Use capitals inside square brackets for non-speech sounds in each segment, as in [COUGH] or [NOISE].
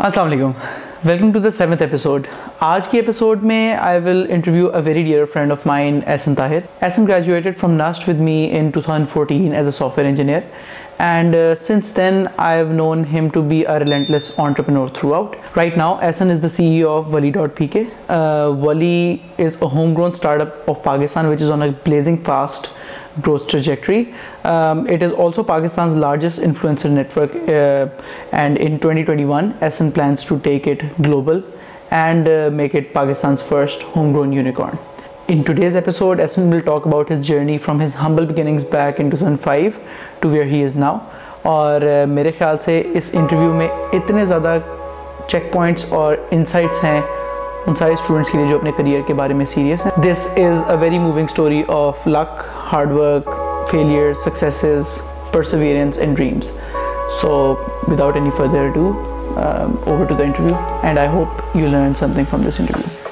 السلام علیکم welcome to the seventh episode آج کی ایپیسوڈ میں I will interview a very dear friend of mine Ahsan Tahir Ahsan graduated from last with me in two thousand fourteen as a software engineer and since then I have known to be relentless entrepreneur throughout right now Ahsan is the C E of Wali dot P K ولی is a home grown startup of Pakistan is on a blazing fast growth trajectory. Um, it is also Pakistan's largest influencer network, uh, and in 2021, Essen plans to take it global and uh, make it Pakistan's first homegrown unicorn. In today's episode, Essen will talk about his journey from his humble beginnings back in 2005 to where he is now. اور میرے خیال سے اس interview میں اتنے زیادہ check points اور insights ہیں ان سارے اسٹوڈنٹس کے لیے جو اپنے کریئر کے بارے میں سیریس ہیں this is a very moving story of luck hard work failure successes perseverance and dreams so without any further to over to the interview and I hope you learn something from this interview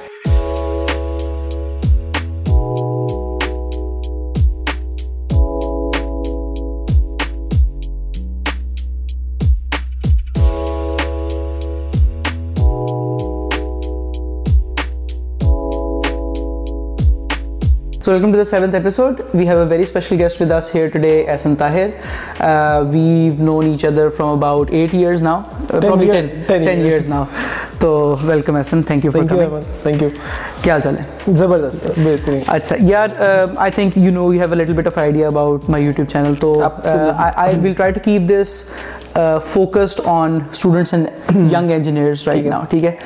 So welcome to the seventh episode. We have a very special guest with us here today, Asan Tahir. Uh, we've known each other from about eight years now, uh, ten probably year, ten, ten, ten years. years now. So welcome, Asan. Thank you for Thank coming. You, Thank you. क्या हाल है जबरदस्त बेहतरीन अच्छा यार I think you know you have a little bit of idea about my YouTube channel तो I will try to keep this focused on students and young engineers right now ठीक है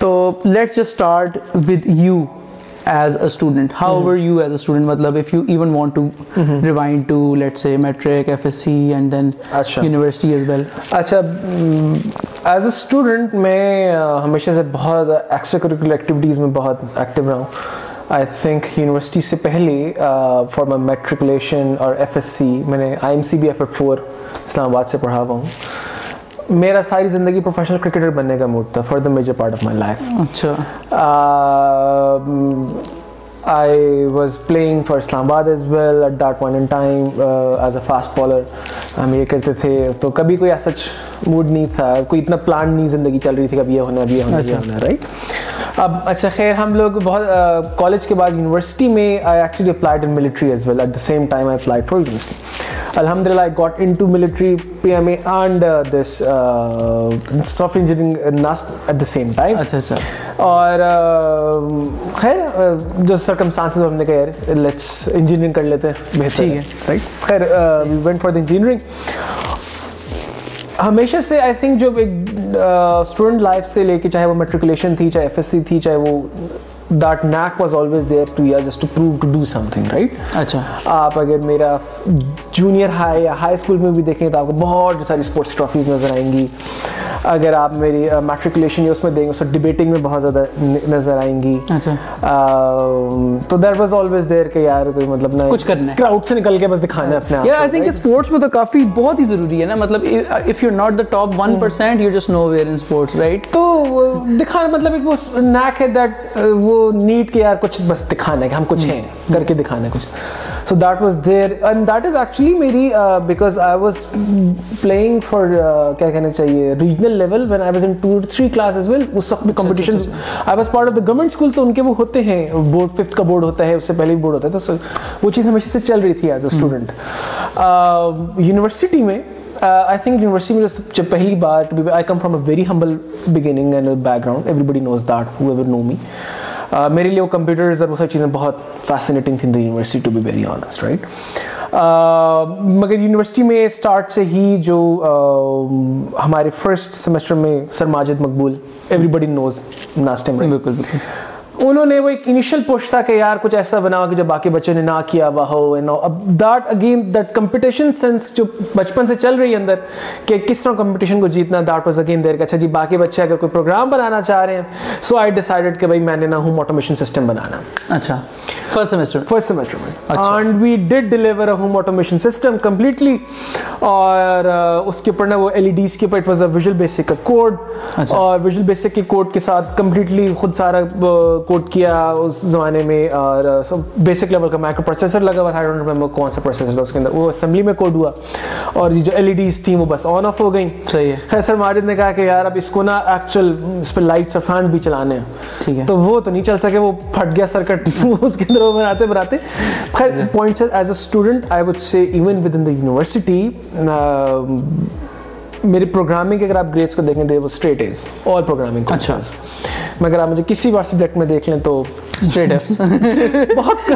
तो let's just start with you as a student how you you as as as a a student student مطلب if even want to to rewind matric F S C and then university well اچھا میں ہمیشہ سے بہت extra curricular activities میں بہت active رہا ہوں آئی تھنک یونیورسٹی سے پہلے فار مائی میٹریکولیشن اور ایف ایس سی میں نے I M C B F eight four Islamabad سے پڑھا ہوا ہوں میرا ساری زندگی پروفیشنل کرکٹر بننے کا موڈ تھا for the major part of my life اچھا I was playing for Islamabad as well at that point in time as a fast bowler ہم یہ کرتے تھے تو کبھی کوئی ایسا موڈ نہیں تھا کوئی اتنا پلان نہیں زندگی چل رہی تھی کب یہ ہونا اب یہ ہونا یہ اچھا۔ ہونا رائٹ اب اچھا خیر ہم لوگ بہت کالج کے بعد یونیورسٹی میں I actually applied in military as well at the same time I applied for university الحمد للہ I got in to military P M A and this soft engineering NUST at the same time اچھا اچھا اور خیر جو circumstances ہم نے کہا لیٹس انجینئرنگ کر لیتے ہیں بہتر ہے رائٹ خیر we went for the engineering ہمیشہ سے آئی تھنک جو ایک اسٹوڈنٹ لائف سے لے کے چاہے وہ میٹریکولیشن تھی چاہے ایف ایس سی تھی چاہے وہ تو نکل کے بس دکھانا اسپورٹس میں نیڈ کہ یار کچھ بس دکھانا ہے کہ ہم کچھ ہیں کر کے دکھانا ہے کچھ so that was there and that is actually میری because I was playing for کیا کہنا چاہیے regional level when I was in two three class classes well اس وقت بھی competition I was part of the government school تو ان کے وہ ہوتے ہیں بورڈ ففتھ کا بورڈ ہوتا ہے اس سے پہلے بھی بورڈ ہوتا ہے تو وہ چیز ہمیشہ سے چل رہی تھی ایز اے اسٹوڈنٹ یونیورسٹی میں آئی تھنک یونیورسٹی میں جب پہلی بار I come from a very humble beginning and background everybody knows that whoever know me میرے لیے وہ کمپیوٹرز اور وہ سب چیزیں بہت فیسنیٹنگ تھیں the university to be very honest right مگر یونیورسٹی میں اسٹارٹ سے ہی جو ہمارے فرسٹ سیمسٹر میں sir Majid Maqbool everybody نوز بالکل بالکل انہوں نے وہ ایک انیشل پوش تھا کہ یار کچھ ایسا بنا کہ جب باقی بچوں نے نہ کیا ہوا ہو that again that competition sense جو بچپن سے چل رہی ہے اندر کہ کس طرح کمپٹیشن کو جیتنا دیٹ واز اگین دیر کہ اچھا جی باقی بچے اگر کوئی پروگرام بنانا چاہ رہے ہیں سو آئی ڈیسائڈیڈ کہ بھائی میں نے نہ ہوم آٹومیشن سسٹم بنانا اچھا میں کوڈ اور جو ایل آن آف ہو گئی مارد نے کہا کہ یار اب اس کو ناچوئل پہ لائٹ بھی چلانے تو وہ تو نہیں چل سکے وہ پھٹ گیا سرکٹ بناتے بناتے خیر points as a student I would سے even with in the university میری پروگرامنگ اگر آپ گریڈس کو دیکھیں دے وہ اسٹریٹ ایز اور پروگرامنگ اچھا مگر آپ مجھے کسی بار سبجیکٹ میں دیکھ لیں تو اسٹریٹ ایفس [LAUGHS] بہت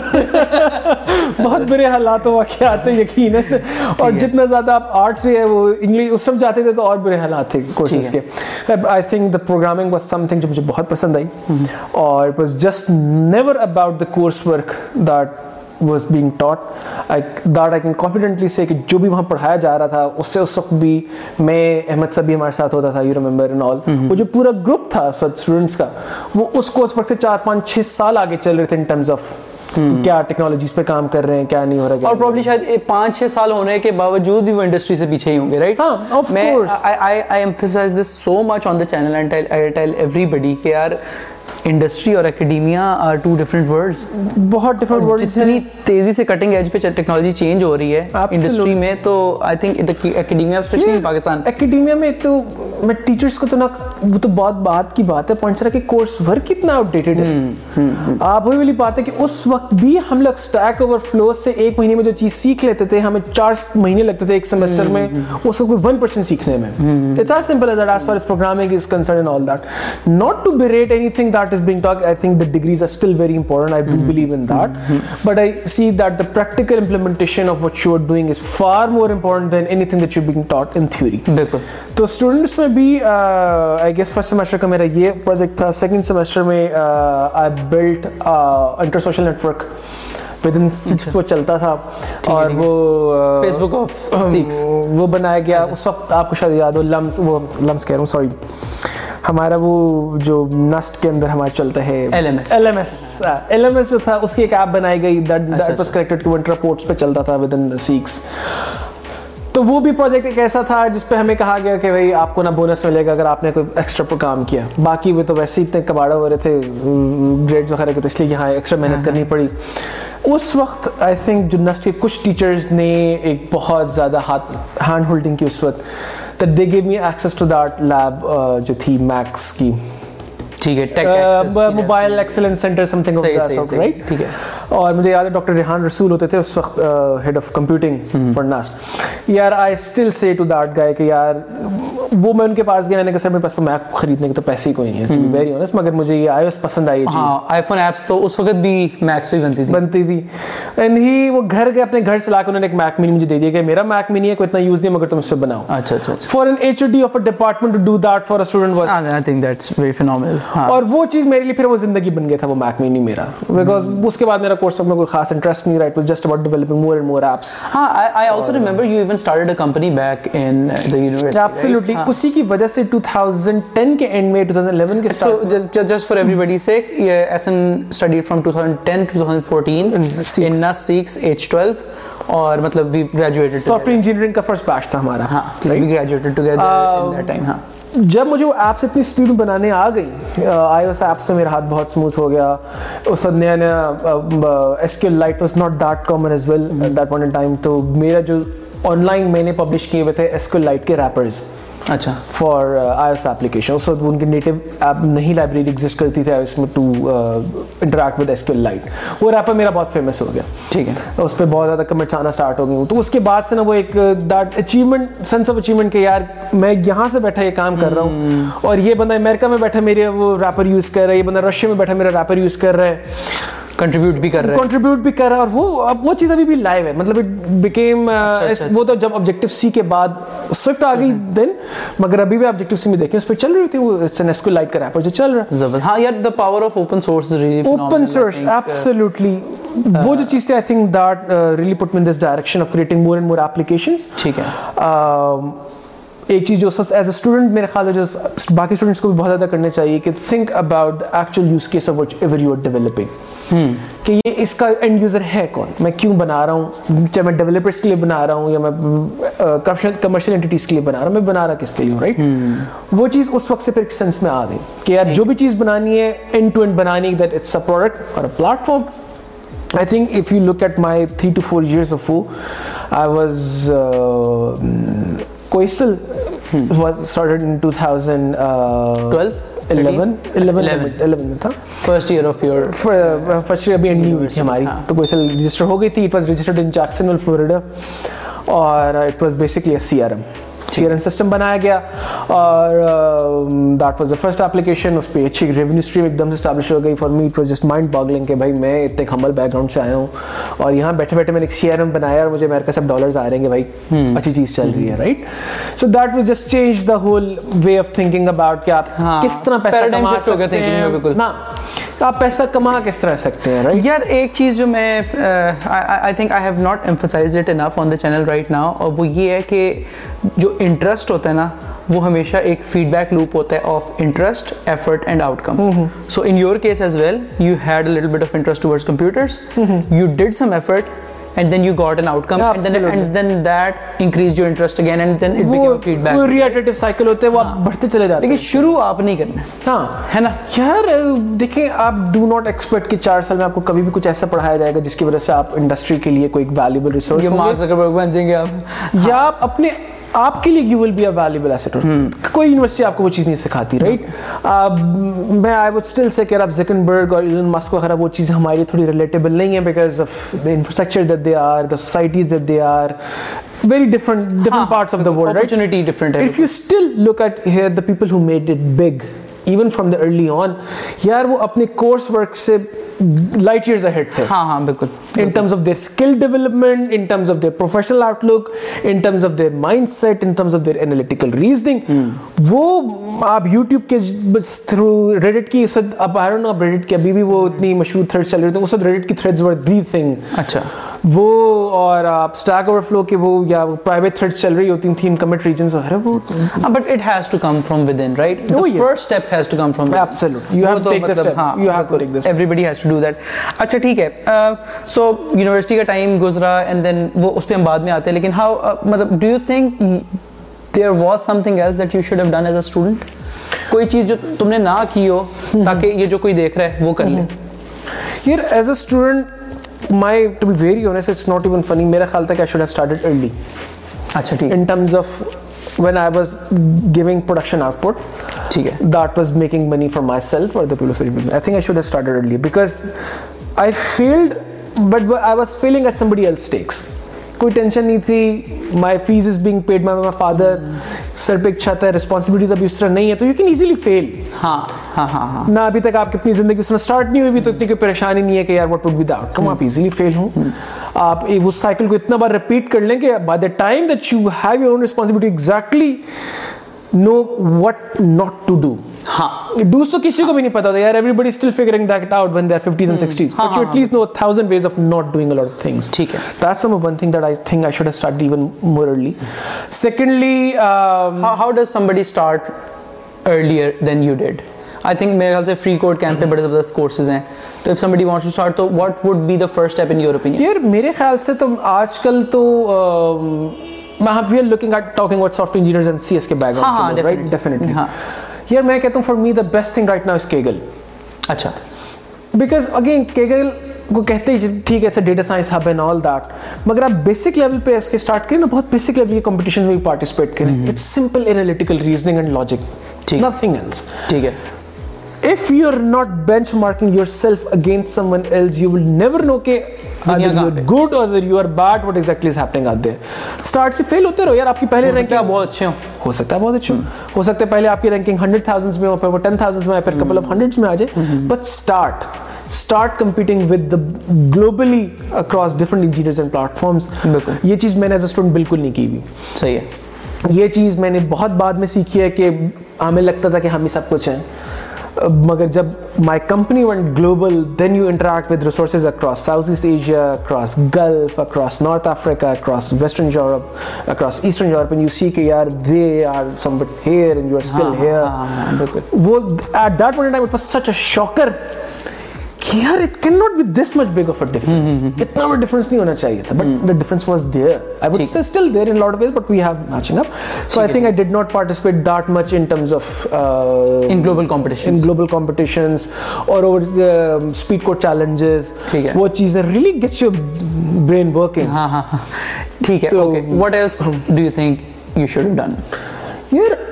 [LAUGHS] بہت برے حالات و واقعات ہیں یقین ہے اور جتنا زیادہ آپ آرٹس بھی ہے وہ انگلش اس سب جاتے تھے تو اور برے حالات تھے کورسز کے I think the programming was something جو مجھے بہت پسند آئی اور it was just never about the course work that کیا ٹیکنالوجیز پہ کام کر رہے ہیں کیا نہیں ہو رہا اور شاید پانچ چھ سال ہونے کے باوجود بھی وہ انڈسٹری سے پیچھے ہی ہوں گے رائٹ ہاں، میں so much on the channel everybody کہ یار انڈسٹری اور academia are two different worlds بہت ڈفرنٹ ورلڈز ہیں جتنی تیزی سے کٹنگ ایج پہ ٹیکنالوجی چینج ہو رہی ہے انڈسٹری میں تو I think academia especially Pakistan academia میں تو میں ٹیچرز کو تو نا وہ تو بہت بات کی بات ہے پوائنٹس رہا کہ کورس ورک کتنا آؤٹ ڈیٹڈ ہے آپ ہوئی والی بات ہے کہ اس وقت بھی ہم لوگ سٹیک اوور فلو سے ایک مہینے میں جو چیز سیکھ لیتے تھے ہمیں چار مہینے لگتے تھے ایک سمیسٹر میں اس کو کوئی ون پرسن سیکھنے میں it's are simple as are as far us programming is concern all that not to be rate anything that that is being talked, I think the degrees are still very important. I do mm-hmm. believe in that. Mm-hmm. But I see that the practical implementation of what you are doing is far more important than anything that you're being taught in theory. So, students may be, uh, I guess, first semester, ka mera ye project tha. second semester, mein, uh, I built an uh, inter social network. With in six وہ چلتا تھا اور وہ Facebook of six وہ بنایا گیا اس وقت آپ کو شاید یاد ہو لمس وہ لمس کہہ رہا ہوں سوری ہمارا وہ جو نسٹ کے اندر ہمارا چلتا ہے جو تھا اس کی ایک ایپ بنائی گئی اچھا، اچھا. پہ چلتا تھا ود ان سیکس تو وہ بھی پروجیکٹ ایک ایسا تھا جس پہ ہمیں کہا گیا کہ بھائی آپ کو نہ بونس ملے گا اگر آپ نے کوئی ایکسٹرا پر کام کیا باقی وہ تو ویسے ہی اتنے کباڑا ہو رہے تھے گریڈ وغیرہ کے تو اس لیے یہاں ایکسٹرا محنت ہاں، ہاں. کرنی پڑی اس وقت آئی تھنک جو نسٹ کے کچھ ٹیچرز نے ایک بہت زیادہ ہاتھ ہینڈ ہولڈنگ کی اس وقت that they gave me access to that lab جو تھی میکس کی ٹھیک ہے mobile excellence centre something right ٹھیک ہے اور مجھے یاد ہے ڈاکٹر ریحان رسول ہوتے تھے اس وقت head of computing for NUST یار I still say to that guy کہ یار وہ میں ان کے پاس گیا میں نے کہا سر میرے پاس تو میک خریدنے کے تو پیسے ہی کوئی نہیں ہے ویری آنیسٹ مگر مجھے یہ آئی ایس پسند آئی ہاں آئی فون ایپس تو اس وقت بھی میکس بھی بنتی تھی بنتی تھی اینڈ ہی وہ گھر گئے اپنے گھر سے لا کے انہوں نے ایک میک منی مجھے دے دیا کہ میرا میک منی ہے کوئی اتنا یوز نہیں مگر تم اس سے بناؤ اچھا اچھا for an H O D of a department to do that for a student was I think that's very phenomenal ہاں۔ اور وہ چیز میرے لیے پھر وہ زندگی بن گیا تھا وہ میک مینی میرا بیکاز اس کے بعد میرا کورس میں کوئی خاص انٹرسٹ نہیں رہا it was just about developing more and more apps ہاں I also remember you even started a company back in the university absolutely اسی کی وجہ سے 2010 کے اینڈ میں 2011 کے so just for every everybody سے یہ S N studied from 2010 to 2014 in نا 6 ایچ 12 اور مطلب we graduated software engineering کا فرسٹ بیچ تھا ہمارا ہاں we graduated together in that time ہاں جب مجھے وہ ایپس اتنی سپیڈ میں بنانے آ گئی آئی او ایس ایپ سے میرا ہاتھ بہت سموتھ ہو گیا اس وقت نیا نیا S Q light was not that common as well that point time تو میرا جو آن لائن میں نے پبلش کیے ہوئے تھے ایس کیو لائٹ کے ریپرز اچھا فار آئی ایس ایپلیکیشن اس وقت ان کی نیٹو ایپ نہیں لائبریری کرتی تھی ایس میں to interact with Q light وہ ریپر میرا بہت فیمس ہو گیا ٹھیک ہے اس پہ بہت زیادہ کمنٹس آنا اسٹارٹ ہو گئی ہوں تو اس کے بعد سے نا وہ ایک that achievement sense of achievement کہ یار میں یہاں سے بیٹھا یہ کام کر رہا ہوں اور یہ بندہ امیرکا میں بیٹھا میرے وہ ریپر یوز کر رہا ہے یہ بندہ رشیا میں بیٹھا میرا ریپر یوز کر رہا ہے کنٹریبیوٹ بھی کر رہا ہے کنٹریبیوٹ بھی کر رہا ہے اور وہ اب وہ چیز ابھی بھی لائیو ہے مطلب uh, اٹ اچھا، بیکیم اچھا، اچھا۔ وہ تو جب آبجیکٹیو سی کے بعد سوئفٹ آ گئی دین مگر ابھی بھی آبجیکٹیو سی میں دیکھیں اس پہ چل رہی تھی وہ اٹس ان اسکو لائٹ کر اپ جو چل رہا ہے زبر ہاں یار the power of open source is really open source absolutely وہ جو uh, چیز تھی I think that really put me in this direction of creating more and more applications ٹھیک ہے um, ایک چیز جو ایز اے اسٹوڈنٹ میرے خیال ہے جو باقی اسٹوڈنٹس کو بھی بہت زیادہ کرنا چاہیے کہ think about the actual use case of whatever you are developing کہ یہ اس کا اینڈ یوزر ہے کون میں کیوں بنا رہا ہوں چاہے میں ڈیولپرس کے لیے بنا رہا ہوں یا میں کمرشل انٹیٹیز کے لیے بنا رہا ہوں میں بنا رہا کس کے لیے ہوں رائٹ وہ چیز اس وقت سے پھر ایک سینس میں آ گئی کہ یار جی. جو بھی چیز بنانی ہے ان ٹو اینڈ بنانی دیٹ اٹس اے پروڈکٹ اور platform I think if you look at my three to four years of فو آئی واز 2012 تھاف توجسٹر ہو گئی R M C R N system بنایا گیا اور that was the first application اس پہ اچھی ریونیو اسٹریم ایک دم سے اسٹیبلش ہو گئی for me it was just mind boggling کہ بھائی میں اتنے ہمبل بیک گراؤنڈ سے آیا ہوں اور یہاں بیٹھے بیٹھے میں نے ایک سی آر ایم بنایا اور مجھے امیرکا سب ڈالرز آ رہے ہیں کہ بھائی hmm. اچھی چیز چل رہی ہے right so that was just change the whole way of thinking about کہ آپ ہاں. کس طرح پیسہ کما سکتے ہیں تو آپ پیسہ کما کس طرح سکتے ہیں یار ایک چیز جو میں I think I have not emphasize it enough on the channel right now اور وہ یہ ہے کہ جو انٹرسٹ ہوتا ہے نا وہ ہمیشہ ایک فیڈ بیک لوپ ہوتا ہے of interest effort and outcome so in your case as well you had little bit of interest towards computers you did some effort نہیں کرنا ہاں یار دیکھیں آپ ناٹ سال میں جائے گا جس کی وجہ سے آپ انڈسٹری کے لیے کوئی یا آپ کے لیے یو ول بی اویلیبل ایسٹ کوئی یونیورسٹی آپ کو وہ چیز نہیں سکھاتی رائٹ hmm. میں آئی وڈ اسٹل سے کہ آپ زیکن برگ اور ایلن مسک وغیرہ وہ چیزیں ہمارے لیے تھوڑی ریلیٹیبل نہیں ہیں because of the infrastructure that they are the societies that they are very different different parts of the world different if you still look at here the people who made it big even from the early on یار وہ اپنے course work سے light years ahead تھے ہاں ہاں بالکل in terms of their skill development in terms of their professional outlook in terms of there mind set in terms of their analytical reasoning وہ آپ یوٹیوب کے بس through Reddit کی اس وقت اب آئرن آپ ریڈٹ کے ابھی بھی وہ اتنی مشہور تھریڈ چل رہے تھے اس وقت ریڈٹ کی تھریڈز ور دی تھنگ اچھا وہ وہ وہ وہ اور فلو کے یا پرائیویٹ چل رہی ہوتی ریجنز ہیں ہاں، oh, مطلب ہاں، اچھا ٹھیک ہے کا اس پہ ہم بعد میں آتے لیکن مطلب کوئی چیز جو تم نے نہ کی ہو تاکہ یہ جو کوئی دیکھ رہے my to be it's not even funny میرا خیال تھا کہ I should have start early اچھا output that was making money for myself اور کوئی ٹینشن نہیں تھی my fees is being paid my my father سر پہ ایک چھت ہے ریسپانسبلٹیز ابھی اس طرح نہیں ہے تو یو کین ایزیلی فیل ہاں نہ ابھی تک آپ کی اپنی زندگی اس طرح اسٹارٹ نہیں ہوئی تو اتنی کوئی پریشانی نہیں ہے کہ یار what would be the outcome آپ ایزیلی فیل ہوں آپ اس سائیکل کو اتنا بار ریپیٹ کر لیں کہ by the time that you have your own responsibility exactly know what not to do ہاں خیال سے تو آج کل تو we are looking at talking about soft engineers and C S کے بیک گراؤنڈ رائٹ میں کہتا ہوں for me the best thing right Kaggle اچھا بیکاز اگین کیگل کو کہتے ہیں ٹھیک ہے data science hub and all that مگر آپ بیسک لیول پہ اس کے اسٹارٹ کریں بہت بیسک لیول کے کمپٹیشن میں بھی پارٹیسپیٹ کریں it's simple analytical reasoning and logic nothing ہے if you're not benchmarking yourself against someone else you will never know گلوبلیٹ platforms یہ چیز میں نے یہ چیز میں نے بہت بعد میں سیکھی ہے کہ ہمیں لگتا تھا کہ ہم سب کچھ ہیں مگر جب my company went global then you interact with resources across South East Asia across Gulf across North Africa across Western Europe across Eastern Europe and you see کے شاکر یار it can not be this much big of a difference اتنا بڑا difference نہیں ہونا چاہیے تھا but the difference was there I would say still there in lot of ways but we have matching up so I think I did not participate that much in terms of in global competition global competitions اور over speed کو challenges وہ چیزیں really gets your brain working ہاں ہاں ٹھیک ہے okay what else do you think you should done یار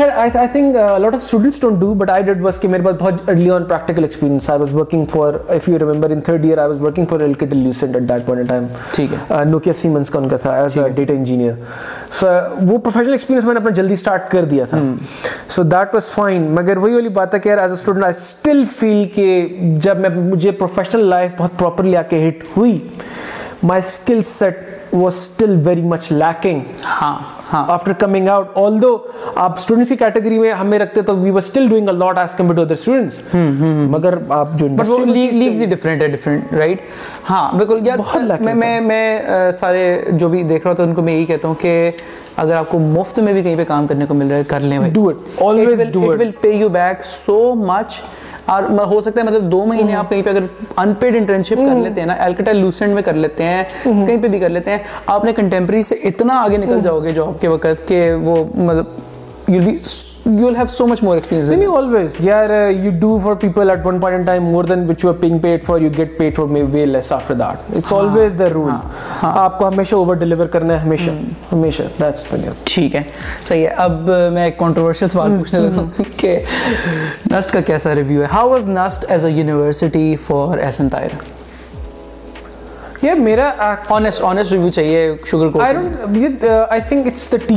خیر I I think lot of students don't do but I did was کہ میرے پاس بہت early on practical experience I was working for if you remember in third year I was working for Alcatel Lucent at that point time ٹھیک ہے Nokia Siemens کا ان کا تھا as a data engineer so وہ professional experience میں نے اپنا جلدی اسٹارٹ کر دیا تھا سو دیٹ واز فائن مگر وہی والی بات ہے کہ as a student I still feel کہ جب میں مجھے پروفیشنل لائف بہت پراپرلی آ کے ہٹ ہوئی my skill set was still very much lacking ہاں ہاں، میں جو بھی دیکھ رہا تھا ان کو میں یہی کہتا ہوں کہ اگر آپ کو مفت میں بھی کہیں پہ کام کرنے کو مل رہا ہے اور ہو سکتا ہے مطلب دو مہینے ہاں۔ آپ کہیں پہ اگر ان پیڈ انٹرنشپ کر لیتے ہیں نا لوسنٹ میں کر لیتے ہیں کہیں پہ بھی کر لیتے ہیں آپ نے کنٹمپری سے اتنا آگے نکل جاؤ گے جاب کے وقت کہ وہ مطلب اب میں لگا یونیورسٹی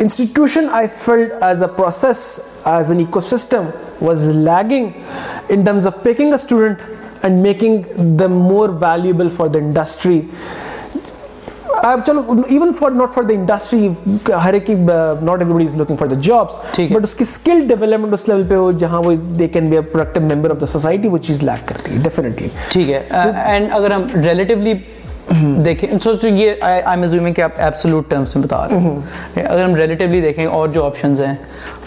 وہ چیز لیک کرتی ہے دیکھیں سو یہ آئی ایم کہ آپ ایبسلوٹ ٹرمز میں بتا رہے ہیں اگر ہم ریلیٹیولی دیکھیں اور جو آپشنز ہیں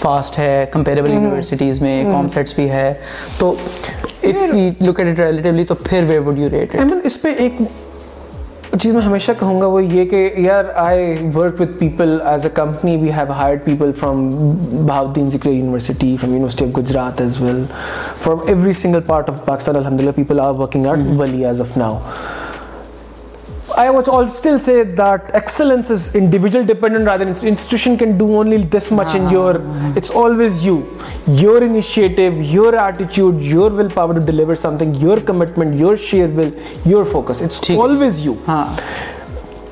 فاسٹ ہے کمپیریبل یونیورسٹیز میں کام سیٹس بھی ہے تو if look at it relatively تو پھر ویئر وڈ یو ریٹ اس پہ ایک چیز میں ہمیشہ کہوں گا وہ یہ کہ یار I work with people as a company we have hire people from Bahauddin Zakariya university from university of Gujrat as well from every single part of Pakistan الحمد للہ پیپل آر ورکنگ آؤٹ ولی as of now I would still say that excellence is individual dependent rather than institution can do only this much in ah. your, it's always your initiative, your attitude, your willpower to deliver something, your commitment, your sheer will, your focus. It's always you.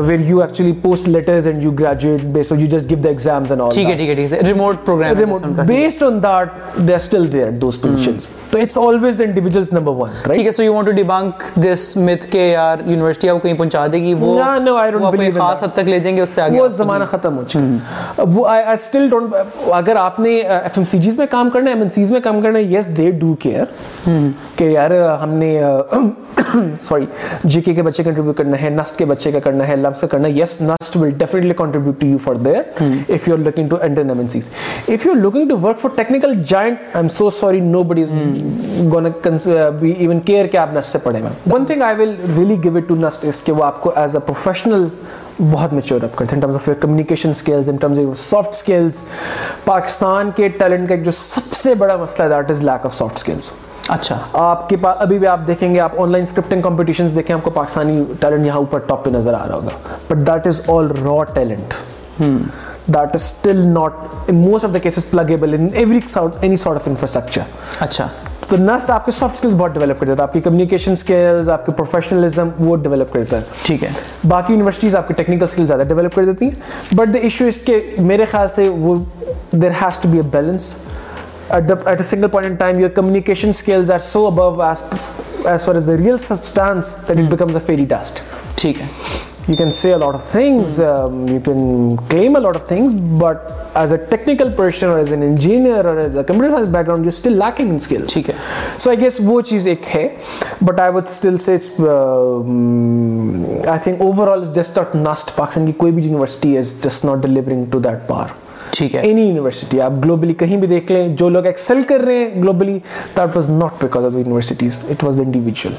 ویلوکر آپ نے بچے بچے کا کرنا ہے لب سے کرنا yes NUST will definitely contribute to you for there if you are looking to enter MNCs if you are looking to work for technical giant I am so sorry know body is gone be even care کہ آپ نسٹ سے پڑھیں ma'am one thing I will really give it to NUST is کہ وہ آپ کو as a professional بہت mature up کرتے ہیں terms of your communication skills in terms of soft skills Pakistan کے ٹیلنٹ کا ایک جو سب سے بڑا مسئلہ ہے that is lack of soft skills اچھا آپ کے پاس ابھی بھی آپ دیکھیں گے آپ آن لائن اسکرپٹنگ کمپٹیشن دیکھیں آپ کو پاکستانی ٹیلنٹ یہاں اوپر ٹاپ پہ نظر آ رہا ہوگا but that is all raw talent that is still not in most of the cases pluggable in every any sort of infrastructure اچھا تو نسٹ آپ کے سافٹ اسکلس بہت ڈیولپ کر دیتا ہے آپ کی کمیونیکیشن اسکلز آپ کے پروفیشنلزم وہ ڈیولپ کرتا ہے ٹھیک ہے باقی یونیورسٹیز آپ کے ٹیکنیکل اسکلز زیادہ ڈیولپ کر دیتی ہیں بٹ دا ایشو اس کے میرے خیال سے وہ there has to be a balance technical person as an engineer اور کوئی بھی university is just not delivering پار اینی یونیورسٹی آپ گلوبلی کہیں بھی دیکھ لیں جو لوگ ایکسل کر رہے ہیں globally that was not individual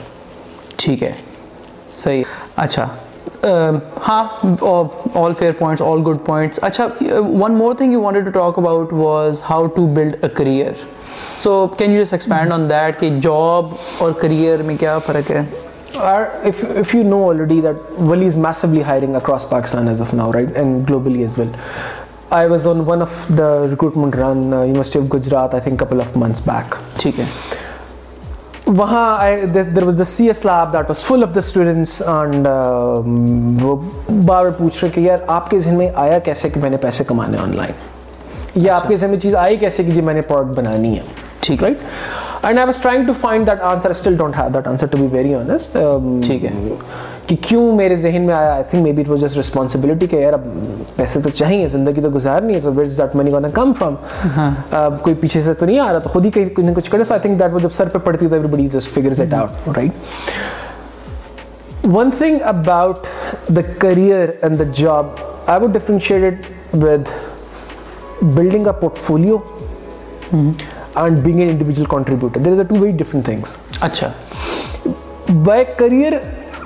ٹھیک ہے صحیح اچھا ہاں، اچھا ہاں career so expand on that کہ جاب اور کریئر میں کیا فرق ہے I was on one of the recruitment run university of Gujrat I think couple of months back ٹھیک ہے وہاں there was the C S lab that was full of the students and وہ بار بار پوچھ رہے کہ یار آپ کے ذہن میں آیا کیسے کہ میں نے پیسے کمانے آن لائن یا آپ اچھا۔ کے ذہن میں چیز آئی کیسے کہ جی میں نے پروڈکٹ بنانی ہے ٹھیک right and I was trying to find that answer still don't have that answer to be very honest ٹھیک ہے um, کہ کیوں میرے ذہن میں آیا کہ یار اب پیسے تو چاہیے جاب اے کریئر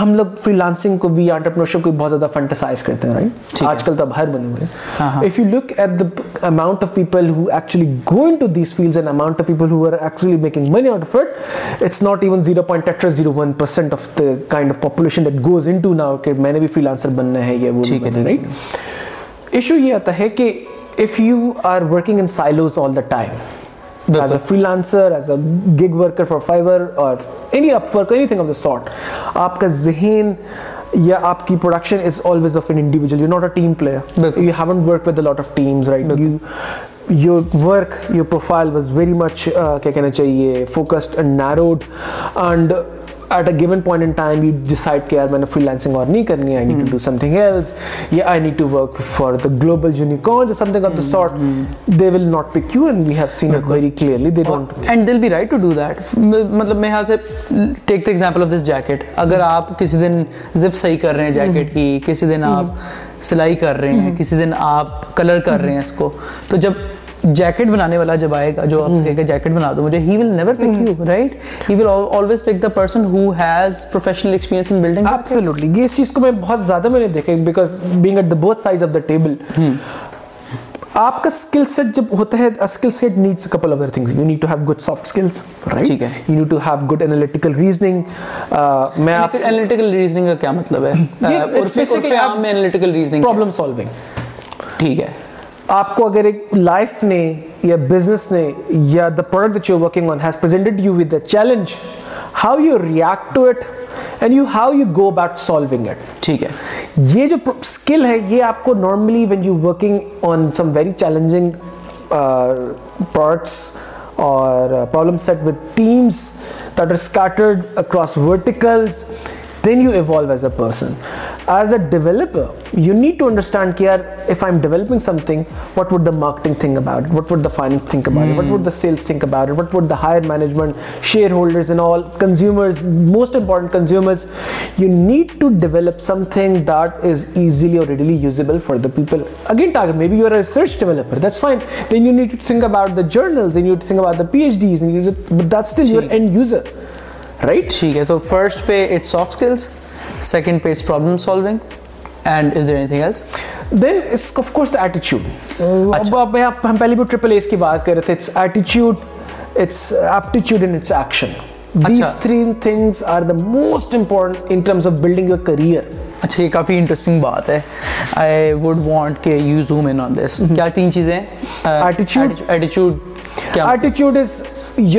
ہم لوگ فری لانسنگ کو بھی آنٹرپرنرشپ کو بہت زیادہ فنٹسائز کرتے ہیں رائٹ آج کل تو اب ہر بنے ہوئے ہیں if you look at the amount of people who actually going to these fields and amount of people who are actually making money out of it it's not even zero point ٹیٹر zero one percent of the kind of population that goes in to now کہ میں نے بھی free lancer بننا ہے یہ وہ right issue یہ آتا ہے کہ if you are working in silos all the time as a freelancer as a gig worker for Fiverr اور any Upwork anything of the sort آپ کا ذہن یا آپ کی production is always of an individual you not a team player you haven't work with a lot of teams right you your work your profile was very much کیا کہنا چاہیے focused and narrowed and at a given point in time you decide کہ یار میں نے freelancing اور نہیں کرنی I need to do something else یا I need to work for the global unicorns something of the sort they will not pick you and we have seen it very clearly they don't and they be right to do that مطلب میرے خیال سے take the example of this jacket اگر آپ کسی دن zip صحیح کر رہے ہیں جیکٹ کی کسی دن آپ سلائی کر رہے ہیں کسی دن آپ کلر کر رہے ہیں اس کو تو جب جیکٹ بنانے والا جب آئے گا جو آپ کہیں گے جیکٹ بنا دو مجھے he will never pick you right he will always pick the person who has professional experience in building absolutely یہ اس چیز کو میں بہت زیادہ میں نے دیکھا because being at the both sides of the table آپ کا اسکل سیٹ جب ہوتا ہے skill set needs couple other things you need to have good soft skills right you need to have good analytical reasoning میں آپ analytical reasoning کا کیا مطلب ہے پرابلم سالونگ ٹھیک ہے آپ کو اگر ایک لائف نے یا بزنس نے یا the product that you working on has presented you with a challenge how you react to it and you how you go about solving it ٹھیک ہے یہ جو اسکل ہے یہ آپ کو normally when you working on some very challenging parts اور problem set with teams that are scattered across verticals then you evolve as a person as a developer you need to understand care if I am developing something what would the market think about what would the finance would the sales what would the higher management share holders most important consumer you need to develop something that is easily اور readable for the پیپلچ developer journals تو first پہ it's skills second پہلے بھی triple آپ کی بات کریں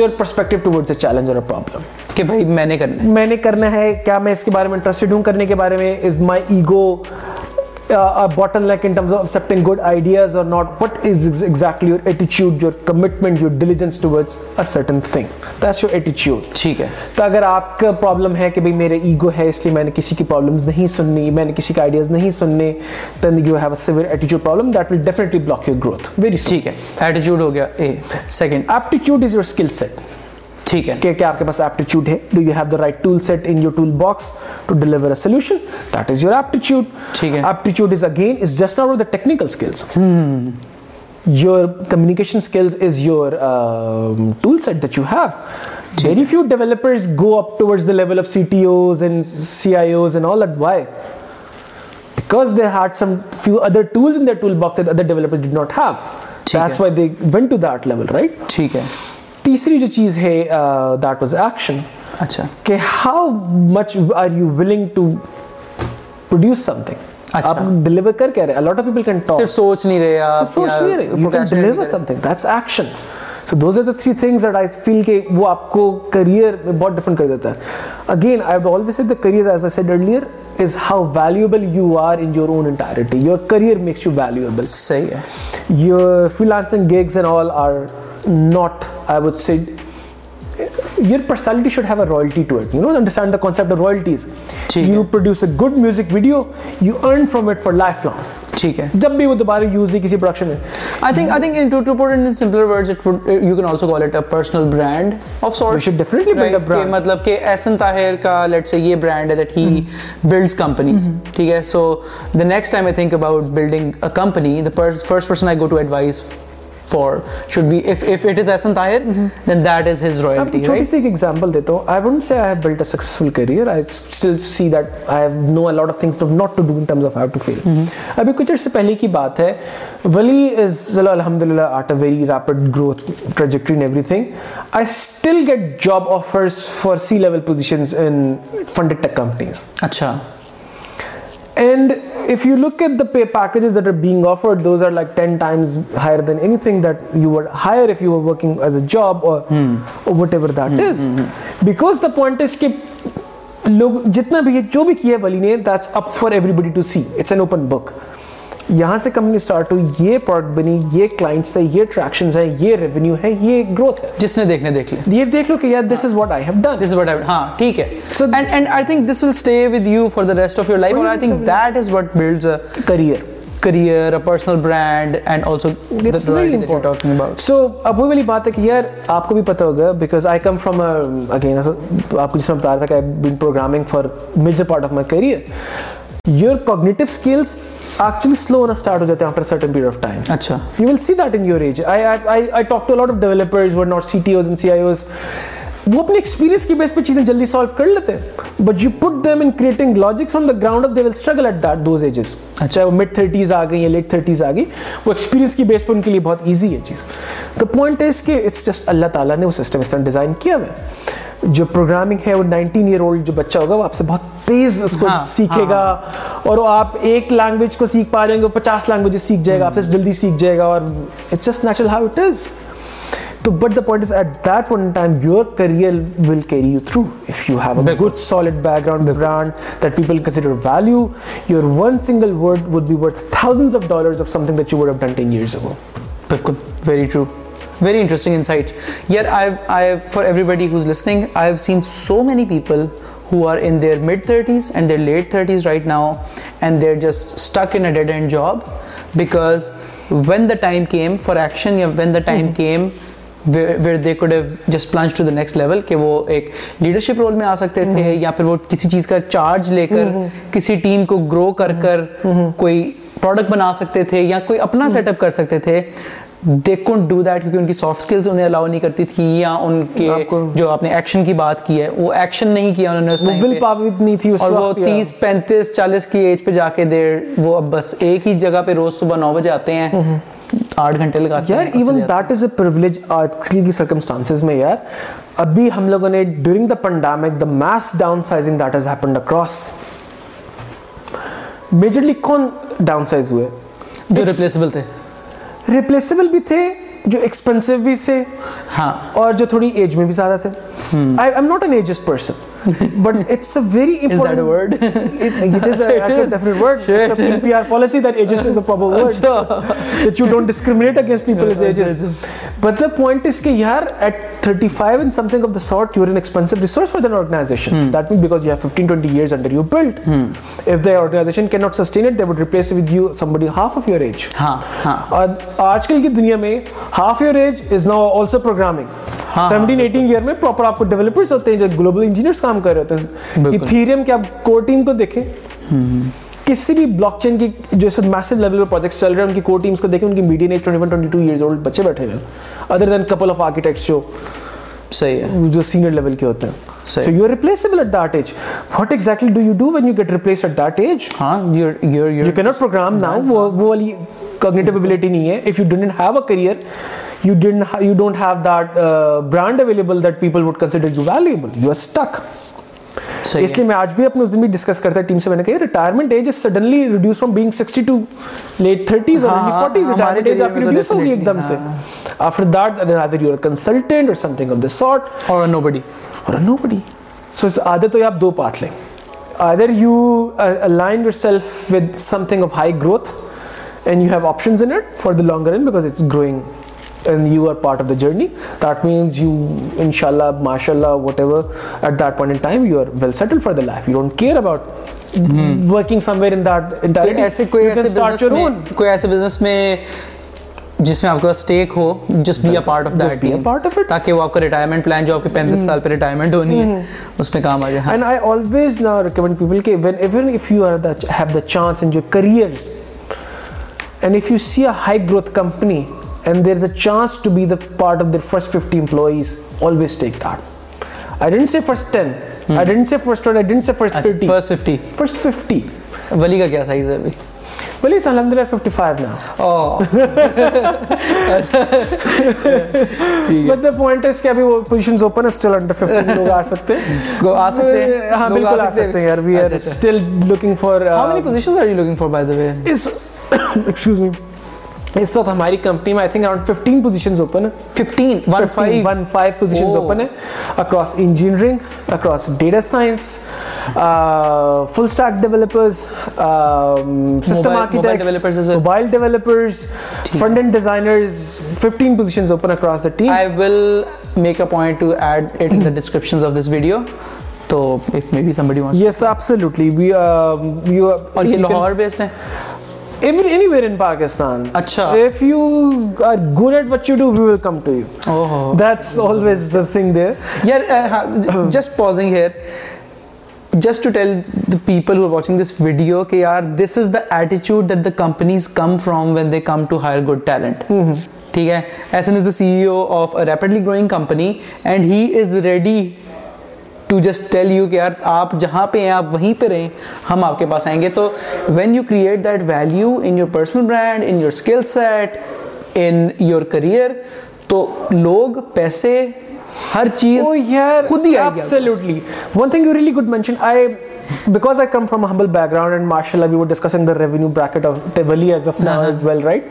تو پرابلم کہ بھائی میں نے کرنا ہے میں نے کرنا ہے کیا میں اس کے بارے میں انٹرسٹڈ ہوں کرنے کے بارے میں از my ego bottle neck in terms of accepting good ideas اور not what is exactly your ایٹیچیوڈ your commitment your diligence to a certain thing that's your ایٹیچیوڈ ٹھیک ہے تو اگر آپ کا پرابلم ہے کہ بھائی میرے ایگو ہے اس لیے میں نے کسی کی پرابلمس نہیں سننی میں نے کسی کے آئیڈیاز نہیں سننے then you have a severe ایٹیچیوڈ problem that will definitely block your growth very ٹھیک ہے ایٹیچیوڈ ہو گیا a second aptitude is your skill set ٹھیک ہے کہ آپ کے پاس ایپٹیچیوڈ ہے do you have the right tool set in your tool box to deliver a solution that is your aptitude ٹھیک ہے aptitude is again is just not the technical skills your communication skills is your tool set that you have very few developers go up towards the level of C T Os and C I Os and all at why because they had some few other tools in the tool box other developers did not have That's why they went to that level, right? ٹھیک ہے تیسری جو چیز ہے that that was action action اچھا کہ کہ how how much are are are are you you you you willing to produce some some thing thing آپ آپ آپ کر کر کے رہے رہے رہے of people can can talk صرف سوچ سوچ نہیں نہیں that's so those the the three I I I feel وہ کو کریئر کریئر کریئر میں بہت دیتا ہے ہے again always said as earlier is valuable valuable in your your your own entirety makes صحیح freelancing gigs and all not, I would say, your personality should have a royalty to it. You know, understand the concept of royalties. Your personality should ہیوئلٹیز پروڈیوسک video you earn from for life long ٹھیک ہے جب بھی وہ دوبارہ میں یہ brand ہے so think about building companies for should be if if it is Ahsan Tahir then that is his royalty right چھوٹی سی ایک ایگزامپل دیتا ہوں I wouldn't say I have built a successful career I still see that I have no a lot of things not to do in terms of how to feel ابھی کچھ عرصے پہلے کی بات ہے ولی از چلو الحمد للہ آٹ a very rapid growth trajectory in everything I still get job offers for C level positions in funded tech companies اچھا and if if you you you look at the the pay packages that that that are are being offered, those like 10 times higher than anything were working as a job or, or hmm. hmm. Hmm. whatever is. is Because point لوگ جتنا بھی جو بھی کیا ولی نے that's up for everybody to see it's an open book یہاں سے کمپنی سٹارٹ ہوئی یہ پروڈکٹ بنی یہ کلائنٹس ہیں یہ یہ یہ یہ ریونیو ہے ہے ہے جس نے دیکھنے دیکھ دیکھ لو کہ ہاں ٹھیک بتا بتایا تھا your cognitive skills actually slow ہونا اسٹارٹ ہو جاتے ہیں after certain period of time اچھا you will see that in your age I I talk to lot of developers were not C T Os سیٹی سی آئی اوز وہ اپنے experience کی بیس پہ چیزیں جلدی سالو کر لیتے ہیں but you put them in creating logic from the ground up they will struggle at that those edges چاہے وہ مڈ تھرٹیز آ گئی یا لیٹ تھرٹیز آ گئی وہ ایکسپیرینس کی بیس پہ ان کے لیے بہت ایزی ہے چیز دا پوائنٹ از کہ اٹس جسٹ اللہ تعالیٰ نے وہ سسٹم اس طرح ڈیزائن کیا ہوا ہے جو پروگرامنگ ہے وہ نائنٹین ایئر اولڈ جو بچہ ہوگا وہ آپ سے بہت تیز اس کو ہاں، ہاں، سیکھے گا ہاں. اور وہ آپ ایک لینگویج کو سیکھ پا رہے ہیں وہ پچاس لینگویجز سیکھ جائے گا آپ سے جلدی سیکھ جائے گا اور it's just natural how it is So, but the point is, at that point in time, your career will carry you through. If you have a good solid background brand that people consider value, your one single word would be worth thousands of dollars of something that you would have done 10 years ago. Very true. Very interesting insight. Yet, for everybody who's listening, I've seen so many people who are in their mid-30s and their late 30s right now, and they're just stuck in a dead-end job because when the time came for action, when the time mm-hmm. came they code just to the next level کہ وہ ایک leadership role میں آ سکتے تھے یا پھر وہ کسی چیز کا چارج لے کر کسی ٹیم کو گرو کر کر کوئی پروڈکٹ بنا سکتے تھے یا کوئی اپنا سیٹ اپ کر سکتے تھے ابھی ہم لوگوں نے pandemic the mass down majorly کون ڈاؤن سائز ہوئے تھے ریپلیسیبل بھی تھے جو ایکسپینسو بھی تھے ہاں اور جو تھوڑی ایج میں بھی زیادہ تھے I am not an ageist person but it's a very important word word it's a P R policy is ages but کے میں ہاف یو ایج از ناسو پروگرام ایٹین میں دیکھے کسی بھی بلاک چین کی جو اس وقت میسو لیول پر پروجیکٹس چل رہے ہیں ان کی کور ٹیمس کو دیکھیں ان کی median age twenty one twenty two years old بچے بیٹھے ہوئے ہیں other then couple of architects جو صحیح ہے جو سینئر لیول کے ہوتے ہیں so you replaceable at that age what exactly do you do when you get replace at that age ہاں you you you can not program now وہ وہ والی کوگنیٹو ابیلٹی نہیں ہے if you don't have a career you didn't you don't have that brand available that people would consider you valuable you are stuck اس لیے میں آج بھی اپنے بھی ڈسکس کرتا ٹیم سے سے میں نے کہا retirement retirement age age suddenly being too late اور آپ کی ہوگی ایک دم it's growing and you are part of the journey that means you ان شاء اللہ ماشاء اللہ whatever at that point in time you are well settle for the life you don't care about working somewhere in that entire ایسے کوئی ایسے business میں کوئی ایسے بزنس میں جس میں آپ کا سٹیک ہو جس be a part of that be a part of it تاکہ وہ آپ کا ریٹائرمنٹ پلان جو آپ کے 35 hmm. سال پہ ریٹائرمنٹ ہونی ہے hmm. اس میں کام آ جائے and I always now recommend people کہ when even if you are have the chance in your career and if you see a high growth company and there's a chance to be the part of their first 50 employees, always take that. I didn't say first 10, hmm. I didn't say first 20, I didn't say first 30. First 50. First 50. Wali ka kya size hai Wali is alhamdulillah 55 now. Oh. but the point is that wo positions open are still under 15. Log aa sakte. Go aa sakte. Haan bilkul aa sakte. Yaar we are still looking for... Uh, How many positions are you looking for by the way? Is, excuse me. اس وقت ہماری company میں I think around fifteen positions open fifteen one five one five positions open ہیں across engineering across data science full stack developers system architects mobile developers front end designers fifteen positions open across the team I will make a point to add it in the descriptions of this video تو if me be somebody wants yes absolutely we you اور یہ Lahore based ہیں even anywhere in Pakistan اچھا if you you you are good good at what do we will come come come to to to that's always the the the the the thing there یار یار just just pausing here tell people who watching this this video کہ is is ایٹیچیوڈ that companies from when they hire talent ٹھیک ہے C E O of a rapidly growing company and he is ready کہ یار آپ آپ آپ جہاں پہ پہ ہیں وہیں رہیں ہم کے پاس آئیں گے تو when you create personal brand set career تو لوگ پیسے ہر چیز خود ہی بیک گراؤنڈ اینڈ discussing اللہ we bracket of in revenue bracket of as well right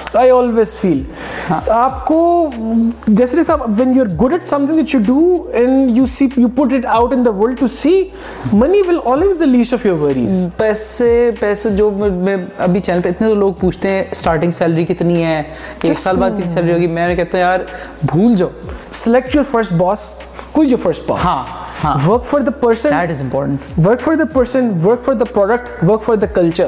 آپ کو جیسے پیسے پیسے جو میں ابھی چینل پہ اتنے تو لوگ پوچھتے ہیں سیلری سیلری کتنی کتنی ہے ایک سال بعد ہوگی میں کہتا ہوں یار بھول فرسٹ باس جو first boss work for the work for the person work for the culture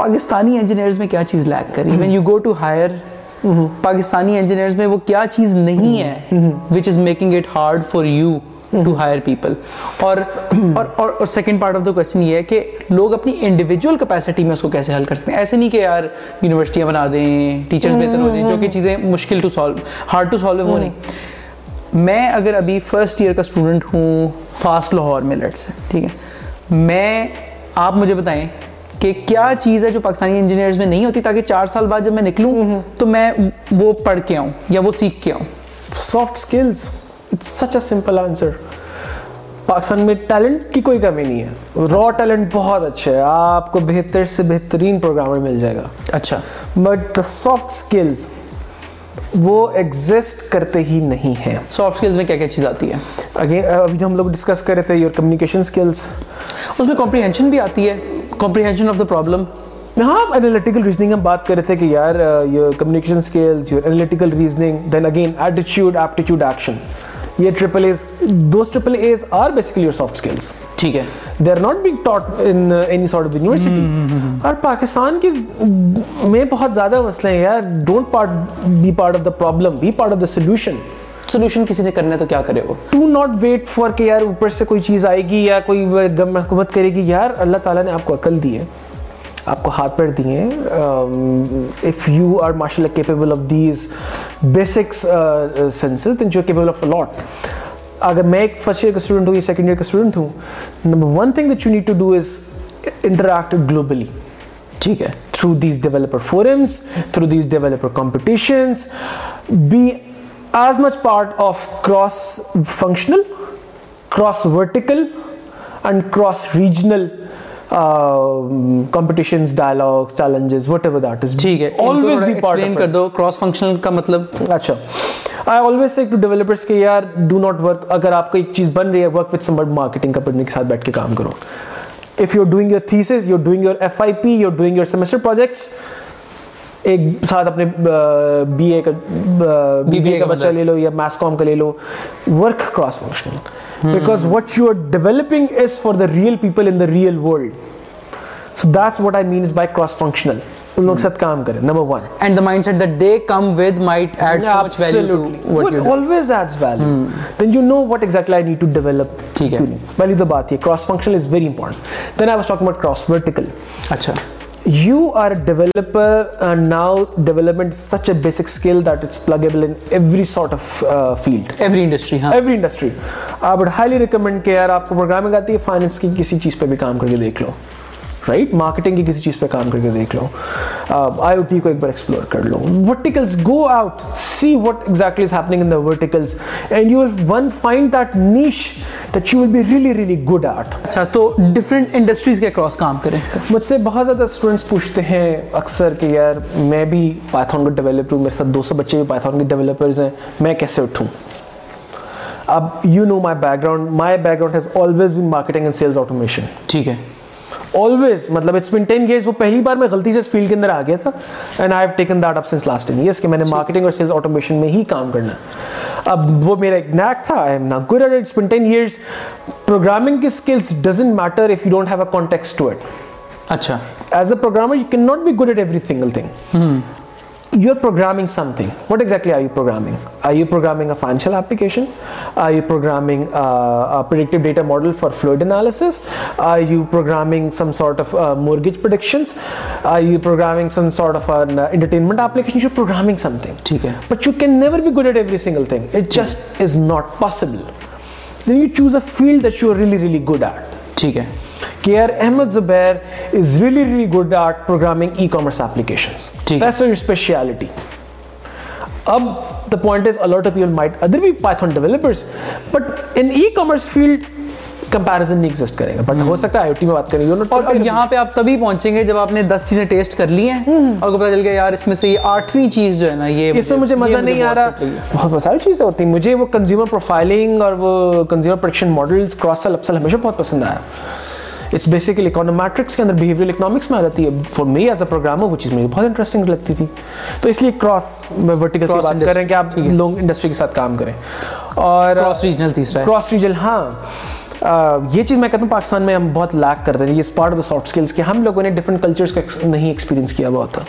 Pakistani engineers میں کیا چیز لیک کری when you go to hire Pakistani engineers میں وہ کیا چیز نہیں ہے which is making it hard for you to hire people اور اور second part of the question یہ ہے کہ لوگ اپنی انڈیویجول کیپیسٹی میں اس کو کیسے حل کر سکتے ہیں ایسے نہیں کہ یار یونیورسٹیاں بنا دیں ٹیچرس بہتر ہو جائیں جو کہ چیزیں مشکل to solve hard to solve ہو نہیں میں اگر ابھی فرسٹ ایئر کا اسٹوڈنٹ ہوں فاسٹ لاہور منٹ سے ٹھیک ہے میں آپ مجھے بتائیں کہ کیا چیز ہے جو پاکستانی انجینئرز میں نہیں ہوتی تاکہ چار سال بعد جب میں نکلوں تو میں وہ پڑھ کے آؤں یا وہ سیکھ کے آؤں soft skills it's such a simple answer Pakistan میں ٹیلنٹ کی کوئی کمی نہیں ہے را ٹیلنٹ بہت اچھا ہے آپ کو بہتر سے بہترین پروگرامر مل جائے گا اچھا بٹ دا سافٹ اسکلس وہ ایگزسٹ کرتے ہی نہیں ہیں سافٹ اسکلس میں کیا کیا چیز آتی ہے اگین ابھی جو ہم لوگ ڈسکس کر رہے تھے یور کمیونیکیشن اسکلس اس میں کمپریہنشن بھی آتی ہے کمپریہنشن آف دا پرابلم ہاں انالیٹیکل ریزننگ ہم بات کر رہے تھے کہ یار یہ communication skills your analytical reasoning then again ایٹیچیوڈ ایپٹیچیوڈ ایکشن یہ triple A's those triple A's are basically your soft skills ٹھیک ہے they are not be taught in any sort of university اور پاکستان کی میں بہت زیادہ مسئلے ہیں یار don't part be part of the problem be part of the solution solution کسی نے کرنا ہے تو کیا کرے ٹو ناٹ ویٹ فار کہ یار اوپر سے کوئی چیز آئے گی یا کوئی غم محکومت کرے گی یار اللہ تعالیٰ نے آپ کو عقل دی ہے آپ کو ہاتھ پیر دیے اگر میں ایک فرسٹ ایئر کا اسٹوڈنٹ ہوں یا سیکنڈ ایئر کا اسٹوڈنٹ ہوں گلوبلی ٹھیک ہے ڈائلاگس چیلنجز وٹ ایور کا مطلب اچھا آئی آلویز سے آپ کو ایک چیز بن رہی ہے کام کرو if you over doing your thesis you doing your F I P you doing your semester projects ایک ساتھ اپنے بی اے کا بی بی اے کا بچہ لے لو یا ماس کام کا لے لو work cross functional because what you are developing is for the real people in the real world so that's what I means by cross functional ان لوگ ساتھ کام کریں number one and the mindset that they come with might add so much value to what you always adds value then you know what exactly I need to develop ٹھیک ہے پہلی تو بات یہ cross functional is very important then I was talking about cross vertical اچھا you are a developer now development such a basic skill that it's pluggable in every sort of field every industry every industry I would highly recommend کہ یار آپ کو programming آتی ہے finance کی کسی چیز پہ بھی کام کر کے دیکھ لو رائٹ مارکیٹنگ کی کسی چیز پہ کام کر کے دیکھ لو آئی او ٹی کو ایک بار ایکسپلور کر لو verticals go out see what exactly is happening in the verticals and you will one find that niche that you will be really really good at اچھا تو ڈفرینٹ انڈسٹریز کے across کام کریں مجھ سے بہت زیادہ اسٹوڈنٹس پوچھتے ہیں اکثر کہ یار میں بھی پائتھون کا ڈیولپر ہوں میرے ساتھ دو سو بچے بھی پائتھون کے ڈیولپرز ہیں میں کیسے اٹھوں اب you know my background my background has always been marketing and sales automation ٹھیک ہے مطلب جی۔ ہی کام کرنا thing you are program what exactly are you program I you program اینشل ایپلیکیشنٹینٹنگ just is not possible field art ہے گے پتا چل گیا آٹھویں مزہ نہیں آ رہا بہت مسائل چیزیں ہوتی ہیں وہ کنزیومر پروفائلنگ اور اکانومیٹرکس کے اندر اکنامکس میں آ جاتی ہے وہ چیز میں یہ چیز میں کہتا ہوں پاکستان میں ہم بہت لیک کرتے ہیں یہ part of the soft skills کہ ہم لوگوں نے ڈفرنٹ کلچرس کا نہیں ایکسپیرینس کیا ہوا ہوتا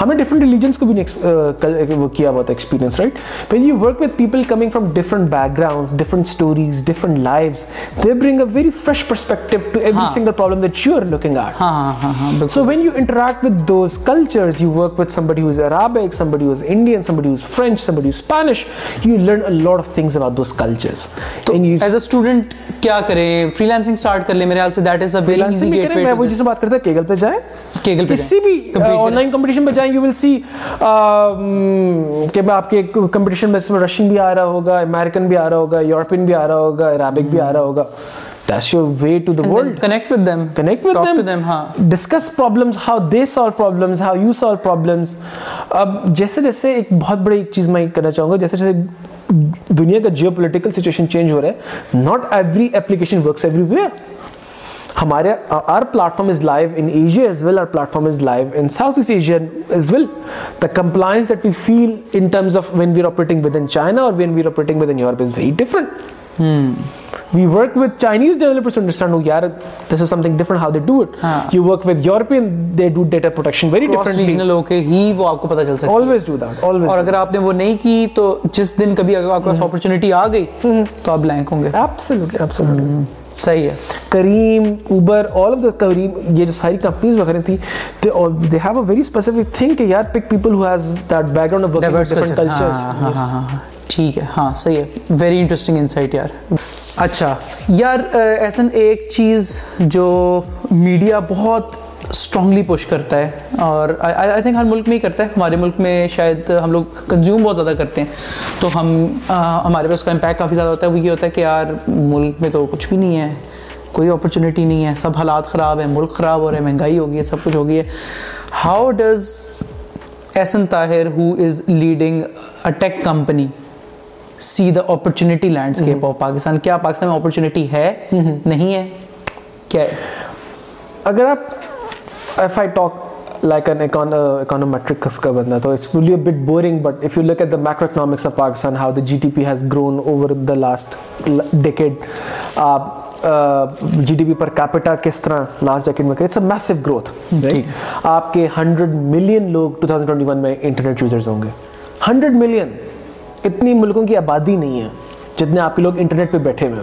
ہم نے ڈفرنٹ ریلیجنس کو بھی نہیں کیا ہوا ہوتا experience right when you work with people coming from different background different stories different lives they bring a very fresh perspective to every single problem that you are looking at so when you interact with those cultures you work with somebody who's Arabic somebody who's Indian somebody who's French somebody who's Spanish you learn a lot of things about those cultures تو as a student کیا کریں freelancing start کر لیں میرے خیال سے that is very easy gateway میں وہ جس سے بات کرتا ہوں کیگل پہ جائیں کیگل پہ کسی بھی آن لائن کمپٹیشن پہ جائیں یو ول سی کہ میں آپ کے کمپٹیشن میں اس میں رشین بھی آ رہا ہوگا امریکن بھی آ رہا ہوگا یورپین بھی آ رہا ہوگا عربک بھی آ رہا ہوگا that's your way to the And world connect with them connect with Talk them, to them huh? discuss problems how they solve problems how you solve problems اب جیسے جیسے ایک بہت بڑی ایک چیز میں کرنا چاہوں گا جیسے جیسے دنیا کا جیو پولیٹیکل سچویشن چینج ہو رہا ہے not every application works everywhere ہمارے our platform is live in Asia as well our platform is live in South East Asia as well the compliance that we feel in terms of when we are operating with in China اور when we are operating with in Europe is very different we work with Chinese developers to understand ہو یار this is something different how they do it you work with European they do data protection very different regional ہو کے ہی وہ آپ کو پتہ چل سکتا ہے آلویز ڈو دیٹ آلویز اور اگر آپ نے وہ نہیں کی تو جس دن کبھی اگر آپ کے پاس اپرچونٹی آ گئی تو آپ بلینک ہوں گے ایبسولیٹلی ایبسولیٹلی صحیح ہے Careem Uber all of the Careem یہ جو ساری کمپنیز وغیرہ تھیں they they have a very specific thing کہ یار pick people who has that background of working different cultures ٹھیک ہے ہاں صحیح ہے ویری انٹرسٹنگ انسائٹ یار اچھا یار ایسن ایک چیز جو میڈیا بہت اسٹرانگلی پوش کرتا ہے اور آئی تھنک ہر ملک میں ہی کرتا ہے ہمارے ملک میں شاید ہم لوگ کنزیوم بہت زیادہ کرتے ہیں تو ہم ہمارے پاس اس کا امپیکٹ کافی زیادہ ہوتا ہے وہ یہ ہوتا ہے کہ یار ملک میں تو کچھ بھی نہیں ہے کوئی اپرچونیٹی نہیں ہے سب حالات خراب ہیں ملک خراب ہو رہے ہیں مہنگائی ہو گئی ہے سب کچھ ہو گئی ہے how does Ahsan Tahir who is leading a tech company see the opportunity landscape of Pakistan کیا پاکستان میں اپرچونیٹی ہے mm-hmm. نہیں ہے کیا ہے اگر آپ if I talk like an econometrics کا بندہ تو it's really a bit boring but if you look at the macro economics of Pakistan how the G T P has grown over the last decade آپ G D P per capita کس طرح last decade میں کریں it's a massive growth آپ کے hundred million لوگ two thousand twenty one میں internet users ہوں گے ہنڈریڈ ملین اتنی ملکوں کی آبادی نہیں ہے جتنے آپ کے لوگ انٹرنیٹ پہ بیٹھے ہوئے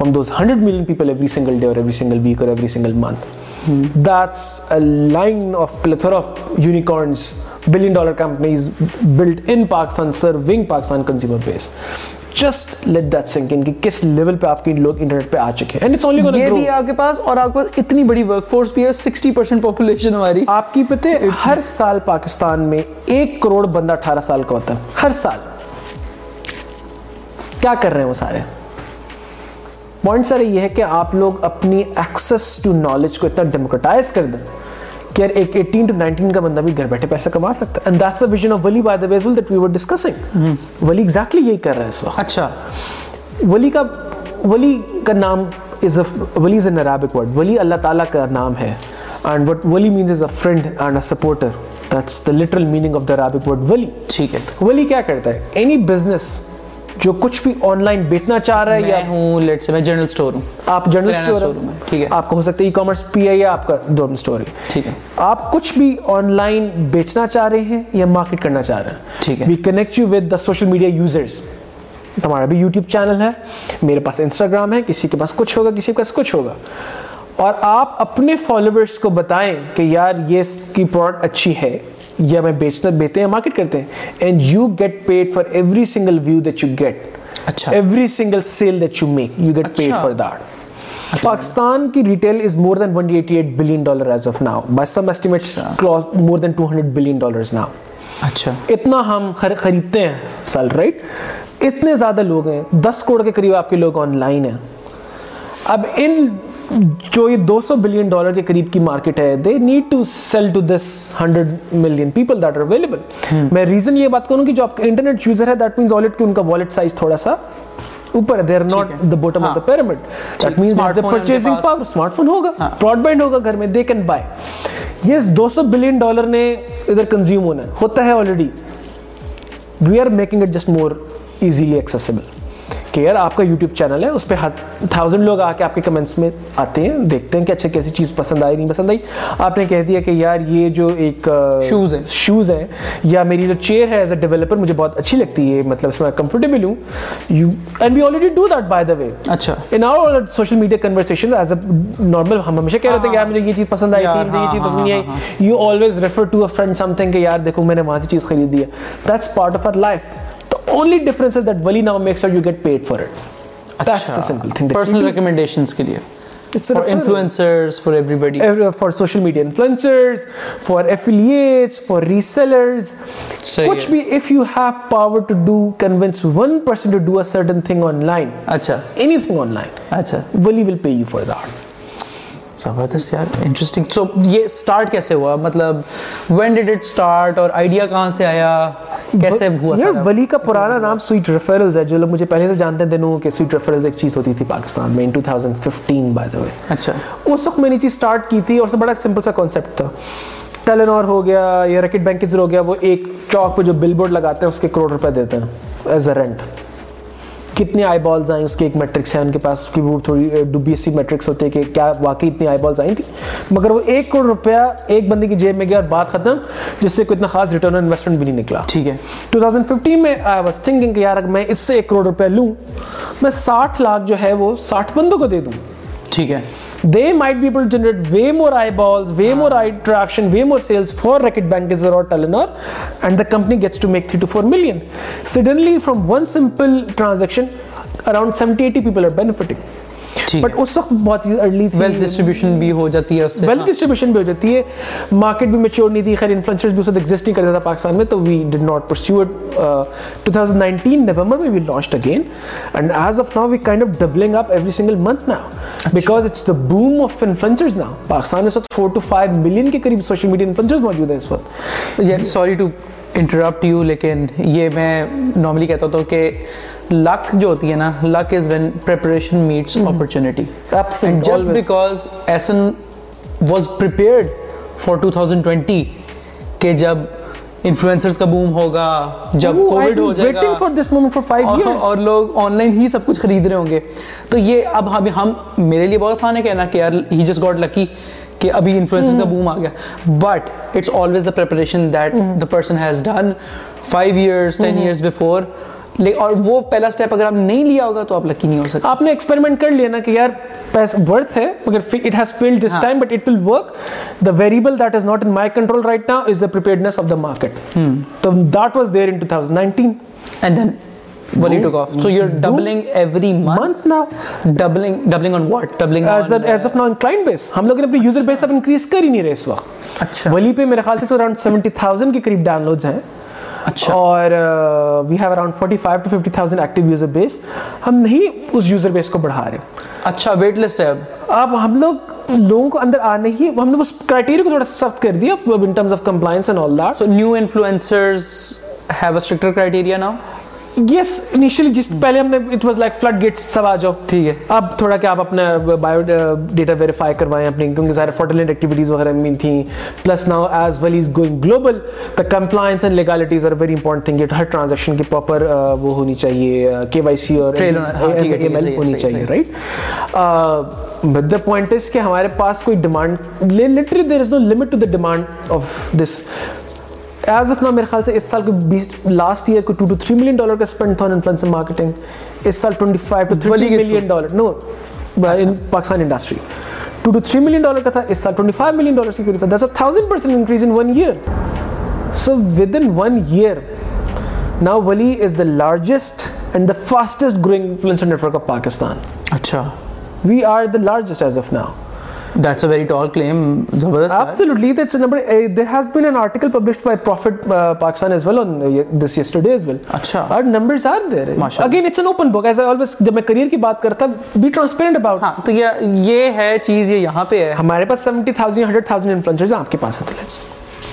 ہر سال پاکستان میں ایک کروڑ بندہ اٹھارہ سال کا ہوتا ہر سال کیا کر رہے ہیں وہ سارے پوائنٹ سر یہ ہے کہ آپ لوگ اپنی ایکسس ٹو نالج کو اتنا ڈیموکرٹائز کر دیں کہ ایک ایٹین ٹو نائنٹین کا بندہ بھی گھر بیٹھے پیسہ کما سکتا ہے and that's the vision of ولی by the Wiesel that we were discussing ولی ایگزیکٹلی یہی کر رہا ہے اس وقت اچھا ولی کا ولی کا نام is a Wali is an Arabic word Wali اللہ تعالیٰ کا نام ہے اینڈ وٹ ولی means is a friend and a supporter that's the literal meaning of the Arabic word ولی ٹھیک ہے ولی کیا کرتا ہے اینی بزنس جو کچھ بھی آن لائن بیچنا چاہ رہا ہے میں ہوں لیٹس میں جنرل سٹور ہوں آپ جنرل سٹور ہوں ٹھیک ہے آپ کو ہو سکتا ہے ای کامرس پی آئی ہے آپ کا دونوں سٹور ہے ٹھیک ہے آپ کچھ بھی آن لائن بیچنا چاہ رہے ہیں یا مارکیٹ کرنا چاہ رہے ہیں ٹھیک ہے we connect you with the social media users تمہارا بھی یوٹیوب چینل ہے میرے پاس انسٹاگرام ہے کسی کے پاس کچھ ہوگا کسی کے پاس کچھ ہوگا اور آپ اپنے فالوورس کو بتائیں کہ یار یہ اس کی پروڈکٹ اچھی ہے بیچتا ہیں ہیں ہیں ہیں کرتے پاکستان کی ریٹیل اچھا. اچھا. اتنا ہم خریدتے سال رائٹ اتنے زیادہ لوگ دس کروڑ کے قریب آپ کے لوگ آن لائن ہیں اب ان جو یہ دو سو بلین ڈالر کے قریب کی مارکیٹ ہے hmm. میں میں ریزن یہ بات کروں کہ جو آپ انٹرنیٹ ہے ہے ہے ہے ان کا سائز تھوڑا سا اوپر فون ہاں۔ ہوگا ہاں۔ ہوگا بینڈ گھر دو سو بلین ڈالر نے ادھر کنزیوم ہونا ہوتا کیئر آپ کا یوٹیوب چینل ہے اس پہ تھاؤزنڈ لوگ آ کے آپ کے کمنٹس میں آتے ہیں دیکھتے ہیں کہ اچھا کیسی چیز پسند آئی نہیں پسند آئی آپ نے کہہ دیا کہ یار یہ جو ایک شوز ہے شوز ہیں یا میری جو چیئر ہے ایز اے ڈیولپر مجھے بہت اچھی لگتی ہے مطلب اس میں کمفرٹیبل ہوں you and we already do that by the way اچھا in our social media conversation as a normal ہم ہمیشہ کہہ رہے تھے کہ یار مجھے یہ چیز پسند آئی تھی یہ چیز پسند نہیں آئی you always refer to a friend something کہ یار دیکھو میں نے وہاں سے چیز خریدی ہے that's part of our life only difference is that ولی now makes you get paid for it that's a simple thing personal recommendations کے لیے it's for influencers for everybody for social media influencers for affiliates for resellers کچھ بھی if you have power to do convince 1% to do a certain thing online اچھا anything online اچھا ولی will pay you for that زبردست یار interesting so یہ start کیسے ہوا مطلب وین ڈیڈ اٹ اسٹارٹ اور آئیڈیا کہاں سے آیا کیسے ہوا یار ولی کا پرانا نام سویٹ ریفرلز ہے جو لوگ مجھے پہلے سے جانتے تھے کہ سویٹ ریفرلز ایک چیز ہوتی تھی پاکستان میں in two thousand fifteen by the way اچھا اس وقت میں نے چیز اسٹارٹ کی تھی اور سب بڑا سمپل سا کانسیپٹ تھا ٹیلنور ہو گیا یا ریکٹ بینکز ہو گیا وہ ایک چوک پہ جو بل بورڈ لگاتے ہیں اس کے کروڑ روپے دیتے ہیں ایز اے رینٹ کتنے آئی بالز آئیں اس کے ایک میٹرکس ہے ان کے پاس اس کی وہ تھوڑی ڈوبی سی میٹرکس ہوتے کہ کیا واقعی اتنی آئی بالز آئیں تھیں مگر وہ ایک کروڑ روپیہ ایک بندے کی جیب میں گیا اور بات ختم جس سے کوئی اتنا خاص ریٹرن انویسٹمنٹ بھی نہیں نکلا ٹھیک ہے 2015 میں آئی واز تھنکنگ کہ یار اگر میں اس سے ایک کروڑ روپیہ لوں میں ساٹھ لاکھ جو ہے وہ ساٹھ بندوں کو دے دوں ٹھیک ہے they might be able to generate way more eyeballs, way wow. more eye traction, way more sales for Racket Bank Gazer or Telenor, and the company gets to make 3 to 4 million. Suddenly, from one simple transaction, around 70 80 people are benefiting. But جی۔ اس وقت بہت ہی early تھی wealth distribution بھی ہو جاتی ہے اس سے ویلتھ ڈسٹریبیوشن بھی ہو جاتی ہے مارکیٹ بھی میچور نہیں تھی خیر انفلوئنسرز بھی اس وقت ایگزسٹ نہیں کرتا تھا پاکستان میں تو we did not perceive it 2019 نومبر میں we launched again and as of now we kind of doubling up every single month now because it's the boom of influencers now Pakistan میں اس وقت 4 ٹو 5 ملین کے قریب سوشل میڈیا انفلوئنسرز موجود ہیں اس وقت سوری ٹو انٹرپٹ یو لیکن یہ میں نارملی کہتا ہوں کہ 5 mm-hmm. لوگ آن لائن ہی سب کچھ خرید رہے ہوں گے تو یہ ابھی ہم میرے لیے بہت آسان ہے کہنا کہ ابھی بٹس اور وہ پہلا سٹیپ اگر آپ نہیں لیا ہوگا تو آپ لکی نہیں ہو سکتے آپ نے ایکسپیرمنٹ کر لیا نا کہ یار پیس ورتھ ہے مگر it has failed this time but it will work the variable that is not in my control right now is the preparedness of the market تو that was there in 2019 and then when you took off. So you're doubling every month? Month now. Doubling, doubling on what? Doubling as on... A, as of now in client base. ہم لوگ نے اپنی user base اب increase کر ہی نہیں رہے اس وقت. اچھا. ولی پہ میرے خیال سے around 70,000 کے قریب downloads ہیں. اچھا۔ اور we have around forty five to fifty thousand active user base ہم نہیں اس یوزر بیس کو بڑھا رہے اچھا ویٹ لسٹ ہے اب اب ہم لوگ لوگوں کو اندر آنے ہی ہم نے اس کرائٹیریا کو تھوڑا سخت کر دیا in terms of compliance and all that so new influencers have a stricter criteria now yes initially جس hmm. پہلے ہم نے it was like flood Gates سب آ جاؤ ٹھیک ہے اب تھوڑا کہ آپ اپنا بایو ڈیٹا ویریفائی کروائیں اپنی کیونکہ سارے فوٹولینٹ ایکٹیویٹیز وغیرہ مین تھیں plus now as well is going global the compliance and legalities are very important thing ہر ٹرانزیکشن کی پراپر uh, وہ ہونی چاہیے کے وائی سی اور ہاں، ہونی چاہیے right but the point is کہ ہمارے پاس کوئی demand literally there is no limit to the demand of this as of نا میرے خیال سے اس سال کے بیس لاسٹ ایئر کو two to three million dollar کا اسپینڈ تھا انفلوئنسر مارکیٹنگ اس سال twenty five to three million dollar know in Pakistan industry two to three million dollar کا تھا اس سال ٹوئنٹی فائیو ملین ڈالر کی تھا this a thousand percent increase in one year so within one year now ولی is the largest and the fastest growing influencer network of Pakistan اچھا we are the largest as of now that's a very tall claim Zabadast absolutely that's a number uh, there has been an article published by prophet uh, pakistan as well on uh, this yesterday as well Achha. our numbers are there Mashallah. again it's an open book as i always jab main career ki baat karta be transparent about ha to ye ye hai cheez ye yahan pe hai hamare paas 70000 100000 influencers hain aapke paas let's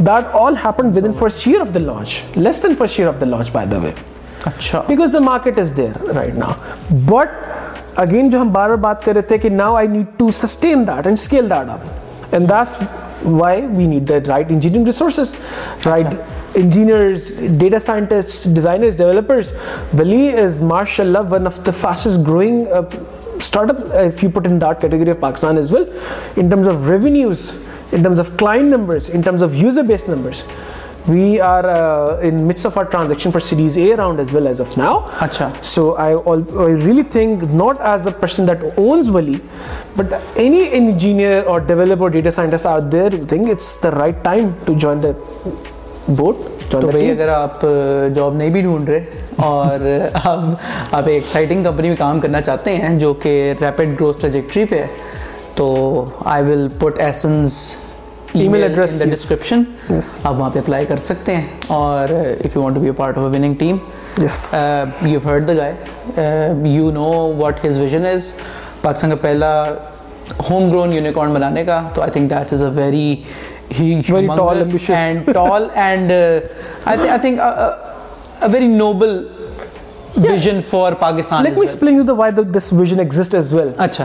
that all happened within first year of the launch less than first year of the launch by the way Achha. because the market is there right now but again جو ہم بار بار بات کر رہے تھے کہ now I need to sustain that and scale that up and that's why we need the right engineering resources right Achha. engineers data scientists designers developers Vali is mashallah one of the fastest growing uh, startup if you put in that category of Pakistan as well in terms of revenues کام کرنا چاہتے ہیں جو کہ rapid گروتھری پہ تو I will put essence email address description آپ وہاں پہ اپلائی کر سکتے ہیں اور if you want to be a part of a winning team you heard the guy you know what his vision is Pakistan کا پہلا ہوم گرون یونیکارن بنانے کا تو I think that is a very very noble vision for Pakistan this vision exit as well اچھا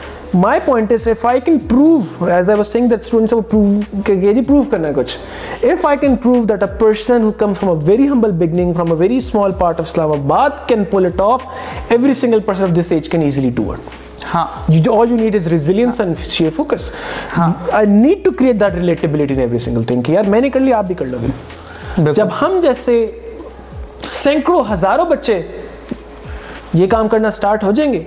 میں نے کر لیا آپ بھی کر لو گے جب ہم جیسے سینکڑوں ہزاروں بچے یہ کام کرنا اسٹارٹ ہو جائیں گے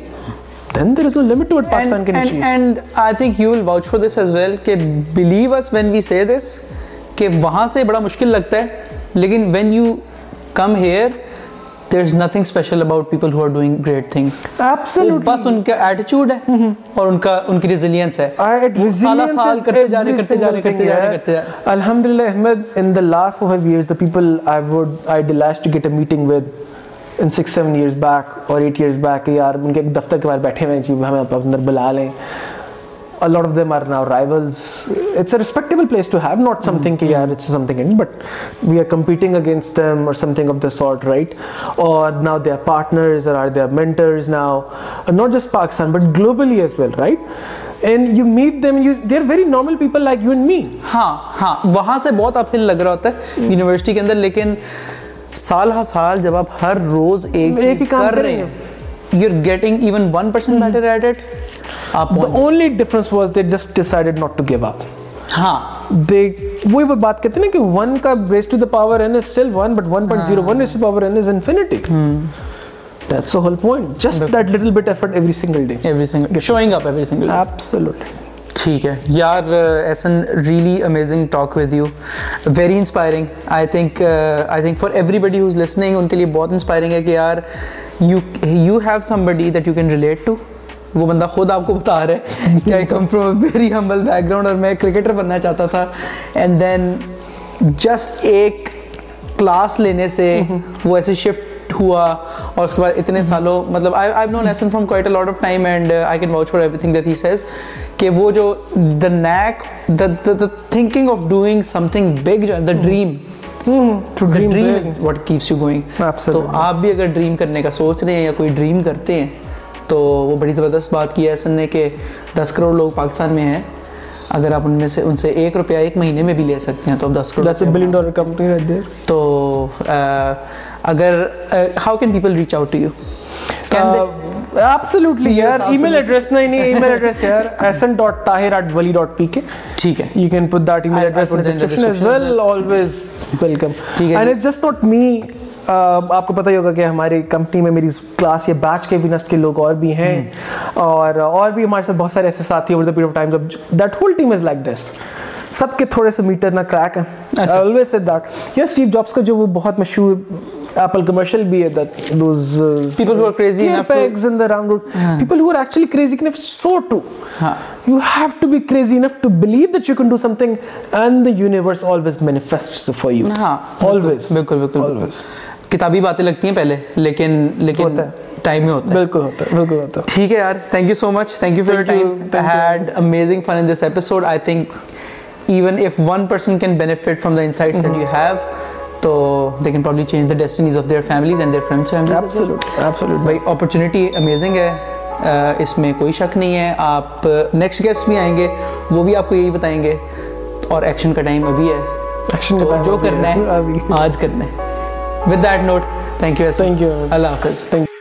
then there is no limit to what and, Pakistan can and, achieve. And I think you will vouch for this as well. Ke believe us when we say this, کہ وہاں سے بڑا مشکل لگتا ہے لیکن when you come here there is nothing special about people who are doing great things Absolutely. بس ان کا ایٹیچیوڈ ہے اور ان کا ان کی ریزیلینس ہے سالہ سال کرتے جا رہے کرتے جا رہے کرتے جا رہے کرتے جا رہے الحمدللہ Ahmad in the last 5 years the people I would I ڈیلاسٹ to get a meeting with in six seven years back اور ایٹ ایئرس بیک کہ یار ان کے ایک دفتر کے باہر بیٹھے ہوئے ہیں جی ہمیں آپ اندر بلا لیں a lot of them are now rivals it's a respectable place to have not something کہ یار it's something but we are competing against them اور something of the sort right اور ناؤ دے آر پارٹنرز اور are they are mentors now not just Pakistan but globally as well right and you meet them you they are very normal people like you and me ہاں ہاں وہاں سے بہت اپ ہل لگ رہا ہوتا ہے یونیورسٹی hmm. کے اندر لیکن سال ہر سال جب آپ ہر روز hmm. اپنے ٹھیک ہے یار S an really amazing talk with you very inspiring I think I think for everybody listening ان کے لیے بہت انسپائرنگ ہے کہ یار you you have somebody that you can relate to وہ بندہ خود آپ کو بتا رہا ہے کہ I come from very humble background اور میں کرکٹر بننا چاہتا تھا اینڈ دین جسٹ ایک کلاس لینے سے وہ ایسے شفٹ ہوا اور اس کے بعد اتنے سالوں مطلب آپ بھی اگر ڈریم کرنے کا سوچ رہے ہیں یا کوئی ڈریم کرتے ہیں تو وہ بڑی زبردست بات کی ہے سن نے کہ دس کروڑ لوگ پاکستان میں ہیں اگر آپ ان میں سے ان سے ایک روپیہ ایک مہینے میں بھی لے سکتے ہیں تو دس کروڑ کمپنی تو اگر how can people reach out to you ٹھیک ہے آپ کو پتہ ہی ہوگا کہ ہماری کمپنی میں میری کلاس یا بیچ کے بھی ہیں اور اور بھی ہمارے ساتھ بہت بہت سارے ایسے ساتھی جب سب کے تھوڑے سے میٹر نہ کریک ہیں اچھا۔ کا جو مشہور بھی ہے uh, کتابی باتیں لگتی ہیں پہلے لیکن لیکن ٹائم میں ہوتا ہے بالکل ہوتا ہے بالکل ہوتا ہے ٹھیک ہے یار thank you so much thank you for your time had amazing fun in this episode I think even if one person can benefit from the insights that you have تو they can probably change the destinies of their families and their friends absolute بھائی opportunity amazing ہے اس میں کوئی شک نہیں ہے آپ نیکسٹ گیسٹ بھی آئیں گے وہ بھی آپ کو یہی بتائیں گے اور ایکشن کا ٹائم ابھی ہے ایکشن جو کرنا ہے آج کرنا ہے with that note thank you thank you اللہ حافظ تھینک یو